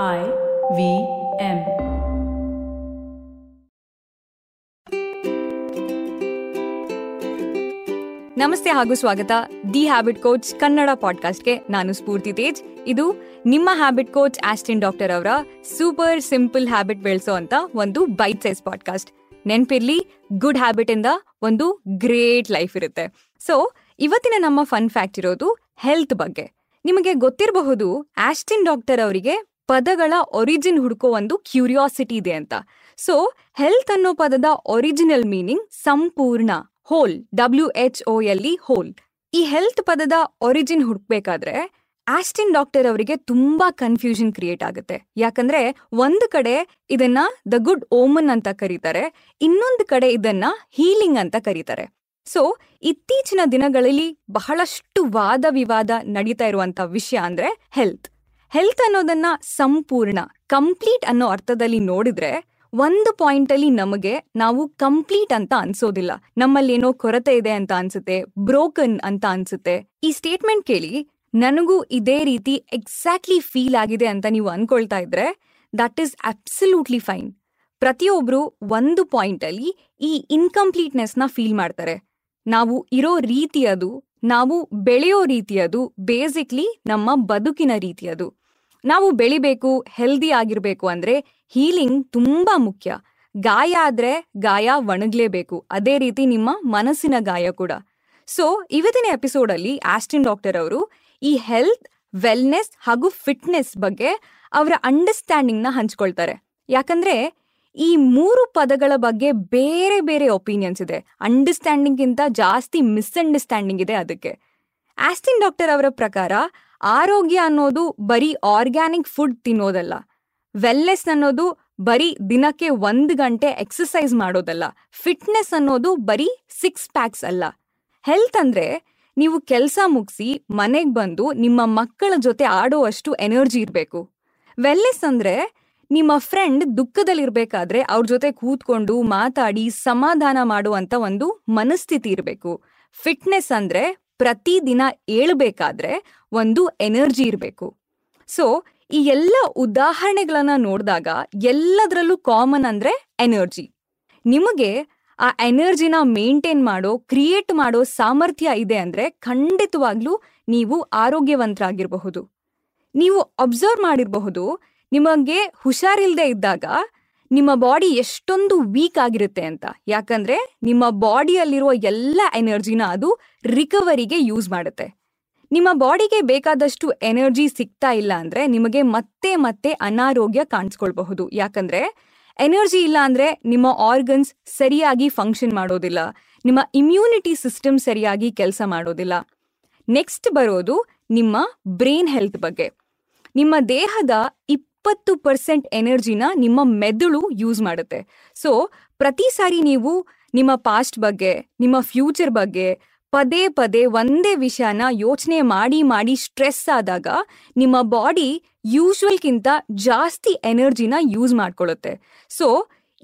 I V M. ನಮಸ್ತೆ ಹಾಗೂ ಸ್ವಾಗತ. ದಿ ಹ್ಯಾಬಿಟ್ ಕೋಚ್ ಕನ್ನಡ ಪಾಡ್ಕಾಸ್ಟ್ಗೆ ನಾನು ಸ್ಫೂರ್ತಿ ತೇಜ್. ಇದು ನಿಮ್ಮ ಹ್ಯಾಬಿಟ್ ಕೋಚ್ ಆಸ್ಟಿನ್ ಡಾಕ್ಟರ್ ಅವರ ಸೂಪರ್ ಸಿಂಪಲ್ ಹ್ಯಾಬಿಟ್ ಬೆಳೆಸೋ ಅಂತ ಒಂದು ಬೈಟ್ ಸೈಜ್ ಪಾಡ್ಕಾಸ್ಟ್. ನೆನ್ಪಿರ್ಲಿ, ಗುಡ್ ಹ್ಯಾಬಿಟ್ ಇಂದ ಒಂದು ಗ್ರೇಟ್ ಲೈಫ್ ಇರುತ್ತೆ. ಸೊ, ಇವತ್ತಿನ ನಮ್ಮ ಫನ್ ಫ್ಯಾಕ್ಟ್ ಇರೋದು ಹೆಲ್ತ್ ಬಗ್ಗೆ. ನಿಮಗೆ ಗೊತ್ತಿರಬಹುದು, ಆಸ್ಟಿನ್ ಡಾಕ್ಟರ್ ಅವರಿಗೆ ಪದಗಳ ಒರಿಜಿನ್ ಹುಡುಕೋ ಒಂದು ಕ್ಯೂರಿಯಾಸಿಟಿ ಇದೆ ಅಂತ. ಸೊ ಹೆಲ್ತ್ ಅನ್ನೋ ಪದದ ಒರಿಜಿನಲ್ ಮೀನಿಂಗ್ ಸಂಪೂರ್ಣ ಹೋಲ್ ಡಬ್ಲ್ಯೂ ಎಚ್ ಒ ಎಲ್ಲಿ ಹೋಲ್ ಈ ಹೆಲ್ತ್ ಪದದ ಒರಿಜಿನ್ ಹುಡುಕ್ಬೇಕಾದ್ರೆ ಆಸ್ಟಿನ್ ಡಾಕ್ಟರ್ ಅವರಿಗೆ ತುಂಬಾ ಕನ್ಫ್ಯೂಷನ್ ಕ್ರಿಯೇಟ್ ಆಗುತ್ತೆ. ಯಾಕಂದ್ರೆ ಒಂದು ಕಡೆ ಇದನ್ನ ದ ಗುಡ್ ಓಮನ್ ಅಂತ ಕರೀತಾರೆ, ಇನ್ನೊಂದು ಕಡೆ ಇದನ್ನ ಹೀಲಿಂಗ್ ಅಂತ ಕರೀತಾರೆ. ಸೊ ಇತ್ತೀಚಿನ ದಿನಗಳಲ್ಲಿ ಬಹಳಷ್ಟು ವಾದ ವಿವಾದ ನಡೀತಾ ಇರುವಂತ ವಿಷಯ ಅಂದ್ರೆ ಹೆಲ್ತ್ ಹೆಲ್ತ್ ಅನ್ನೋದನ್ನ ಸಂಪೂರ್ಣ ಕಂಪ್ಲೀಟ್ ಅನ್ನೋ ಅರ್ಥದಲ್ಲಿ ನೋಡಿದ್ರೆ ಒಂದು ಪಾಯಿಂಟ್ ಅಲ್ಲಿ ನಮಗೆ ನಾವು ಕಂಪ್ಲೀಟ್ ಅಂತ ಅನ್ಸೋದಿಲ್ಲ. ನಮ್ಮಲ್ಲಿ ಏನೋ ಕೊರತೆ ಇದೆ ಅಂತ ಅನ್ಸುತ್ತೆ ಬ್ರೋಕನ್ ಅಂತ ಅನ್ಸುತ್ತೆ. ಈ ಸ್ಟೇಟ್ಮೆಂಟ್ ಕೇಳಿ ನನಗೂ ಇದೇ ರೀತಿ ಎಕ್ಸಾಕ್ಟ್ಲಿ ಫೀಲ್ ಆಗಿದೆ ಅಂತ ನೀವು ಅನ್ಕೊಳ್ತಾ ಇದ್ರೆ ದಟ್ ಈಸ್ ಅಬ್ಸಲ್ಯೂಟ್ಲಿ ಫೈನ್ ಪ್ರತಿಯೊಬ್ರು ಒಂದು ಪಾಯಿಂಟ್ ಅಲ್ಲಿ ಈ ನ ಫೀಲ್ ಮಾಡ್ತಾರೆ. ನಾವು ಇರೋ ರೀತಿಯದು ನಾವು ಬೆಳೆಯೋ ರೀತಿಯದು ಬೇಸಿಕ್ಲಿ ನಮ್ಮ ಬದುಕಿನ ರೀತಿಯದು ನಾವು ಬೆಳಿಬೇಕು ಹೆಲ್ದಿ ಆಗಿರಬೇಕು ಅಂದ್ರೆ ಹೀಲಿಂಗ್ ತುಂಬಾ ಮುಖ್ಯ. ಗಾಯ ಆದ್ರೆ ಗಾಯ ಒಣಗ್ಲೇಬೇಕು. ಅದೇ ರೀತಿ ನಿಮ್ಮ ಮನಸ್ಸಿನ ಗಾಯ ಕೂಡ. ಸೊ ಇವತ್ತಿನ ಎಪಿಸೋಡ್ ಅಲ್ಲಿ ಆಸ್ಟಿನ್ ಡಾಕ್ಟರ್ ಅವರು ಈ ಹೆಲ್ತ್ ವೆಲ್ನೆಸ್ ಹಾಗೂ ಫಿಟ್ನೆಸ್ ಬಗ್ಗೆ ಅವರ ಅಂಡರ್ಸ್ಟ್ಯಾಂಡಿಂಗ್ನ ಹಂಚ್ಕೊಳ್ತಾರೆ. ಯಾಕಂದ್ರೆ ಈ ಮೂರು ಪದಗಳ ಬಗ್ಗೆ ಬೇರೆ ಬೇರೆ ಒಪಿನಿಯನ್ಸ್ ಇದೆ. ಅಂಡರ್ಸ್ಟ್ಯಾಂಡಿಂಗ್ಗಿಂತ ಜಾಸ್ತಿ ಮಿಸ್ಅಂಡರ್ಸ್ಟ್ಯಾಂಡಿಂಗ್ ಇದೆ ಅದಕ್ಕೆ. ಆಸ್ಟಿನ್ ಡಾಕ್ಟರ್ ಅವರ ಪ್ರಕಾರ ಆರೋಗ್ಯ ಅನ್ನೋದು ಬರೀ ಆರ್ಗ್ಯಾನಿಕ್ ಫುಡ್ ತಿನ್ನೋದಲ್ಲ. ವೆಲ್ನೆಸ್ ಅನ್ನೋದು ಬರೀ ದಿನಕ್ಕೆ ಒಂದು ಗಂಟೆ ಎಕ್ಸಸೈಸ್ ಮಾಡೋದಲ್ಲ. ಫಿಟ್ನೆಸ್ ಅನ್ನೋದು ಬರೀ ಸಿಕ್ಸ್ ಪ್ಯಾಕ್ಸ್ ಅಲ್ಲ. ಹೆಲ್ತ್ ಅಂದ್ರೆ ನೀವು ಕೆಲಸ ಮುಗಿಸಿ ಮನೆಗೆ ಬಂದು ನಿಮ್ಮ ಮಕ್ಕಳ ಜೊತೆ ಆಡೋವಷ್ಟು ಎನರ್ಜಿ ಇರಬೇಕು. ವೆಲ್ನೆಸ್ ಅಂದ್ರೆ ನಿಮ್ಮ ಫ್ರೆಂಡ್ ದುಃಖದಲ್ಲಿರ್ಬೇಕಾದ್ರೆ ಅವ್ರ ಜೊತೆ ಕೂತ್ಕೊಂಡು ಮಾತಾಡಿ ಸಮಾಧಾನ ಮಾಡುವಂತ ಒಂದು ಮನಸ್ಥಿತಿ ಇರಬೇಕು. ಫಿಟ್ನೆಸ್ ಅಂದ್ರೆ ಪ್ರತಿದಿನ ಏಳ್ಬೇಕಾದ್ರೆ ಒಂದು ಎನರ್ಜಿ ಇರಬೇಕು. ಸೊ ಈ ಎಲ್ಲ ಉದಾಹರಣೆಗಳನ್ನ ನೋಡಿದಾಗ ಎಲ್ಲದರಲ್ಲೂ ಕಾಮನ್ ಅಂದ್ರೆ ಎನರ್ಜಿ. ನಿಮಗೆ ಆ ಎನರ್ಜಿನ ಮೇಂಟೈನ್ ಮಾಡೋ, ಕ್ರಿಯೇಟ್ ಮಾಡೋ ಸಾಮರ್ಥ್ಯ ಇದೆ ಅಂದ್ರೆ ಖಂಡಿತವಾಗ್ಲೂ ನೀವು ಆರೋಗ್ಯವಂತರಾಗಿರಬಹುದು. ನೀವು ಅಬ್ಸರ್ವ್ ಮಾಡಿರಬಹುದು, ನಿಮಗೆ ಹುಷಾರಿಲ್ಲದೆ ಇದ್ದಾಗ ನಿಮ್ಮ ಬಾಡಿ ಎಷ್ಟೊಂದು ವೀಕ್ ಆಗಿರುತ್ತೆ ಅಂತ. ಯಾಕಂದ್ರೆ ನಿಮ್ಮ ಬಾಡಿಯಲ್ಲಿರುವ ಎಲ್ಲ ಎನರ್ಜಿನ ಅದು ರಿಕವರಿಗೆ ಯೂಸ್ ಮಾಡುತ್ತೆ. ನಿಮ್ಮ ಬಾಡಿಗೆ ಬೇಕಾದಷ್ಟು ಎನರ್ಜಿ ಸಿಗ್ತಾ ಇಲ್ಲ ಅಂದ್ರೆ ನಿಮಗೆ ಮತ್ತೆ ಮತ್ತೆ ಅನಾರೋಗ್ಯ ಕಾಣಿಸ್ಕೊಳ್ಬಹುದು. ಯಾಕಂದ್ರೆ ಎನರ್ಜಿ ಇಲ್ಲ ಅಂದ್ರೆ ನಿಮ್ಮ ಆರ್ಗನ್ಸ್ ಸರಿಯಾಗಿ ಫಂಕ್ಷನ್ ಮಾಡೋದಿಲ್ಲ. ನಿಮ್ಮ ಇಮ್ಯುನಿಟಿ ಸಿಸ್ಟಮ್ ಸರಿಯಾಗಿ ಕೆಲಸ ಮಾಡೋದಿಲ್ಲ. ನೆಕ್ಸ್ಟ್ ಬರೋದು ನಿಮ್ಮ ಬ್ರೈನ್ ಹೆಲ್ತ್ ಬಗ್ಗೆ. ನಿಮ್ಮ ದೇಹದ ಇಪ್ಪತ್ತು ಪರ್ಸೆಂಟ್ ಎನರ್ಜಿನ ನಿಮ್ಮ ಮೆದುಳು ಯೂಸ್ ಮಾಡುತ್ತೆ. ಸೊ ಪ್ರತಿ ಸಾರಿ ನೀವು ನಿಮ್ಮ ಪಾಸ್ಟ್ ಬಗ್ಗೆ, ನಿಮ್ಮ ಫ್ಯೂಚರ್ ಬಗ್ಗೆ ಪದೇ ಪದೇ ಒಂದೇ ವಿಷಯನ ಯೋಚನೆ ಮಾಡಿ ಮಾಡಿ ಸ್ಟ್ರೆಸ್ ಆದಾಗ ನಿಮ್ಮ ಬಾಡಿ ಯೂಶ್ವಲ್ಗಿಂತ ಜಾಸ್ತಿ ಎನರ್ಜಿನ ಯೂಸ್ ಮಾಡ್ಕೊಳ್ಳುತ್ತೆ. ಸೊ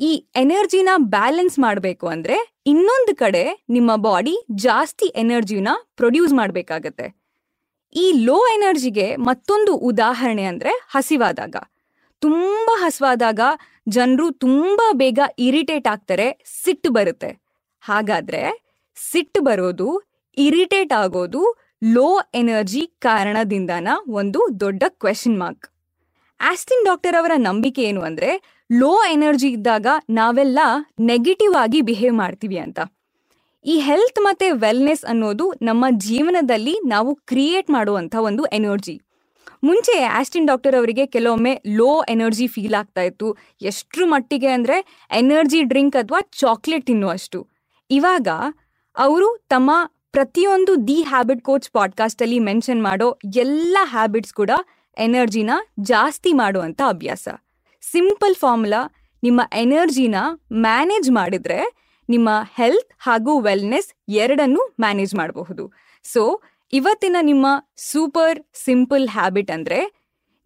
ಈ ಎನರ್ಜಿನ ಬ್ಯಾಲೆನ್ಸ್ ಮಾಡಬೇಕು ಅಂದ್ರೆ ಇನ್ನೊಂದು ಕಡೆ ನಿಮ್ಮ ಬಾಡಿ ಜಾಸ್ತಿ ಎನರ್ಜಿನ ಪ್ರೊಡ್ಯೂಸ್ ಮಾಡಬೇಕಾಗತ್ತೆ. ಈ ಲೋ ಎನರ್ಜಿಗೆ ಮತ್ತೊಂದು ಉದಾಹರಣೆ ಅಂದ್ರೆ ಹಸಿವಾದಾಗ. ತುಂಬಾ ಹಸಿವಾದಾಗ ಜನರು ತುಂಬಾ ಬೇಗ ಇರಿಟೇಟ್ ಆಗ್ತಾರೆ, ಸಿಟ್ಟು ಬರುತ್ತೆ. ಹಾಗಾದ್ರೆ ಸಿಟ್ಟು ಬರೋದು ಇರಿಟೇಟ್ ಆಗೋದು ಲೋ ಎನರ್ಜಿ ಕಾರಣದಿಂದನ ಒಂದು ದೊಡ್ಡ ಕ್ವೆಶನ್ ಮಾರ್ಕ್ ಆಸ್ಟಿನ್ ಡಾಕ್ಟರ್ ಅವರ ನಂಬಿಕೆ ಏನು ಅಂದ್ರೆ ಲೋ ಎನರ್ಜಿ ಇದ್ದಾಗ ನಾವೆಲ್ಲ ನೆಗೆಟಿವ್ ಆಗಿ ಬಿಹೇವ್ ಮಾಡ್ತೀವಿ ಅಂತ. ಈ ಹೆಲ್ತ್ ಮತ್ತೆ ವೆಲ್ನೆಸ್ ಅನ್ನೋದು ನಮ್ಮ ಜೀವನದಲ್ಲಿ ನಾವು ಕ್ರಿಯೇಟ್ ಮಾಡುವಂತ ಒಂದು ಎನರ್ಜಿ ಮುಂಚೆ ಆಸ್ಟಿನ್ ಡಾಕ್ಟರ್ ಅವರಿಗೆ ಕೆಲವೊಮ್ಮೆ ಲೋ ಎನರ್ಜಿ ಫೀಲ್ ಆಗ್ತಾ ಇತ್ತು. ಎಷ್ಟು ಮಟ್ಟಿಗೆ ಅಂದ್ರೆ ಎನರ್ಜಿ ಡ್ರಿಂಕ್ ಅಥವಾ ಚಾಕ್ಲೇಟ್ ತಿನ್ನುವಷ್ಟು. ಇವಾಗ ಅವರು ತಮ್ಮ ಪ್ರತಿಯೊಂದು ದಿ ಹ್ಯಾಬಿಟ್ ಕೋಚ್ ಪಾಡ್ಕಾಸ್ಟ್ ಅಲ್ಲಿ ಮೆನ್ಷನ್ ಮಾಡೋ ಎಲ್ಲ ಹ್ಯಾಬಿಟ್ಸ್ ಕೂಡ ಎನರ್ಜಿನ ಜಾಸ್ತಿ ಮಾಡುವಂತ ಅಭ್ಯಾಸ. ಸಿಂಪಲ್ ಫಾರ್ಮುಲಾ ನಿಮ್ಮ ಎನರ್ಜಿನ ಮ್ಯಾನೇಜ್ ಮಾಡಿದ್ರೆ ನಿಮ್ಮ ಹೆಲ್ತ್ ಹಾಗೂ ವೆಲ್ನೆಸ್ ಎರಡನ್ನೂ ಮ್ಯಾನೇಜ್ ಮಾಡಬಹುದು. ಸೊ, ಇವತ್ತಿನ ನಿಮ್ಮ ಸೂಪರ್ ಸಿಂಪಲ್ ಹ್ಯಾಬಿಟ್ ಅಂದ್ರೆ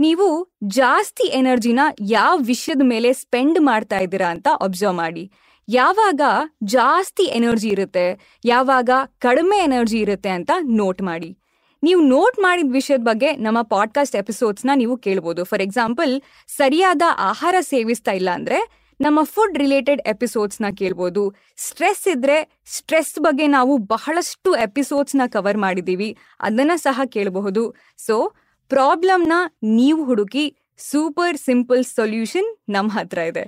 ನೀವು ಜಾಸ್ತಿ ಎನರ್ಜಿನ ಯಾವ ವಿಷಯದ ಮೇಲೆ ಸ್ಪೆಂಡ್ ಮಾಡ್ತಾ ಇದ್ದೀರಾ ಅಂತ ಅಬ್ಸರ್ವ್ ಮಾಡಿ. ಯಾವಾಗ ಜಾಸ್ತಿ ಎನರ್ಜಿ ಇರುತ್ತೆ, ಯಾವಾಗ ಕಡಿಮೆ ಎನರ್ಜಿ ಇರುತ್ತೆ ಅಂತ ನೋಟ್ ಮಾಡಿ. ನೀವು ನೋಟ್ ಮಾಡಿದ ವಿಷಯದ ಬಗ್ಗೆ ನಮ್ಮ ಪಾಡ್ಕಾಸ್ಟ್ ಎಪಿಸೋಡ್ಸ್ನ ನೀವು ಕೇಳ್ಬೋದು. ಫಾರ್ ಎಕ್ಸಾಂಪಲ್, ಸರಿಯಾದ ಆಹಾರ ಸೇವಿಸ್ತಾ ಇಲ್ಲ ಅಂದ್ರೆ ನಮ್ಮ ಫುಡ್ ರಿಲೇಟೆಡ್ ಎಪಿಸೋಡ್ಸ್ನ ಕೇಳ್ಬೋದು. ಸ್ಟ್ರೆಸ್ ಇದ್ರೆ ಸ್ಟ್ರೆಸ್ ಬಗ್ಗೆ ನಾವು ಬಹಳಷ್ಟು ಎಪಿಸೋಡ್ಸ್ನ ಕವರ್ ಮಾಡಿದ್ದೀವಿ ಅದನ್ನ ಸಹ ಕೇಳಬಹುದು. ಸೊ ಪ್ರಾಬ್ಲಮ್ನ ನೀವು ಹುಡುಕಿ ಸೂಪರ್ ಸಿಂಪಲ್ ಸೊಲ್ಯೂಷನ್ ನಮ್ಮ ಹತ್ರ ಇದೆ.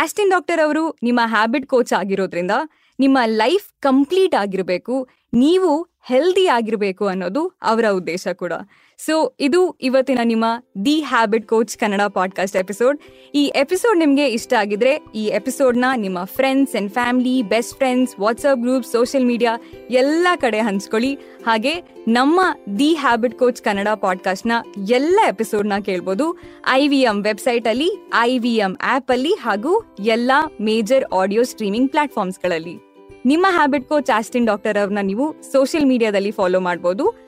ಆಸ್ಟಿನ್ ಡಾಕ್ಟರ್ ಅವರು ನಿಮ್ಮ ಹ್ಯಾಬಿಟ್ ಕೋಚ್ ಆಗಿರೋದ್ರಿಂದ ನಿಮ್ಮ ಲೈಫ್ ಕಂಪ್ಲೀಟ್ ಆಗಿರಬೇಕು, ನೀವು ಹೆಲ್ದಿ ಆಗಿರಬೇಕು ಅನ್ನೋದು ಅವರ ಉದ್ದೇಶ ಕೂಡ. ಸೊ ಇದು ಇವತ್ತಿನ ನಿಮ್ಮ the habit coach Kannada podcast episode ಈ ಎಪಿಸೋಡ್ ನಿಮಗೆ ಇಷ್ಟ ಆಗಿದ್ರೆ ಈ ಎಪಿಸೋಡ್ನ ನಿಮ್ಮ friends and family best friends WhatsApp group social media ಎಲ್ಲ ಕಡೆ ಹಂಚ್ಕೊಳ್ಳಿ. ಹಾಗೆ ನಮ್ಮ ದಿ ಹ್ಯಾಬಿಟ್ ಕೋಚ್ ಕನ್ನಡ ಪಾಡ್ಕಾಸ್ಟ್ನ ಎಲ್ಲ ಎಪಿಸೋಡ್ನ ಕೇಳ್ಬೋದು. ಐ ವಿ ಎಂ ವೆಬ್ಸೈಟ್ ಅಲ್ಲಿ ಐ ವಿ ಎಂ ಆಪ್ ಅಲ್ಲಿ ಹಾಗೂ ಎಲ್ಲ ಮೇಜರ್ ಆಡಿಯೋ ಸ್ಟ್ರೀಮಿಂಗ್ ಪ್ಲಾಟ್ಫಾರ್ಮ್ಸ್ಗಳಲ್ಲಿ ನಿಮ್ಮ ಹ್ಯಾಬಿಟ್ ಕೋಚ್ ಆಸ್ಟಿನ್ ಡಾಕ್ಟರ್ ಅವ್ರನ್ನ ನೀವು ಸೋಷಿಯಲ್ ಮೀಡಿಯಾದಲ್ಲಿ ಫಾಲೋ ಮಾಡಬಹುದು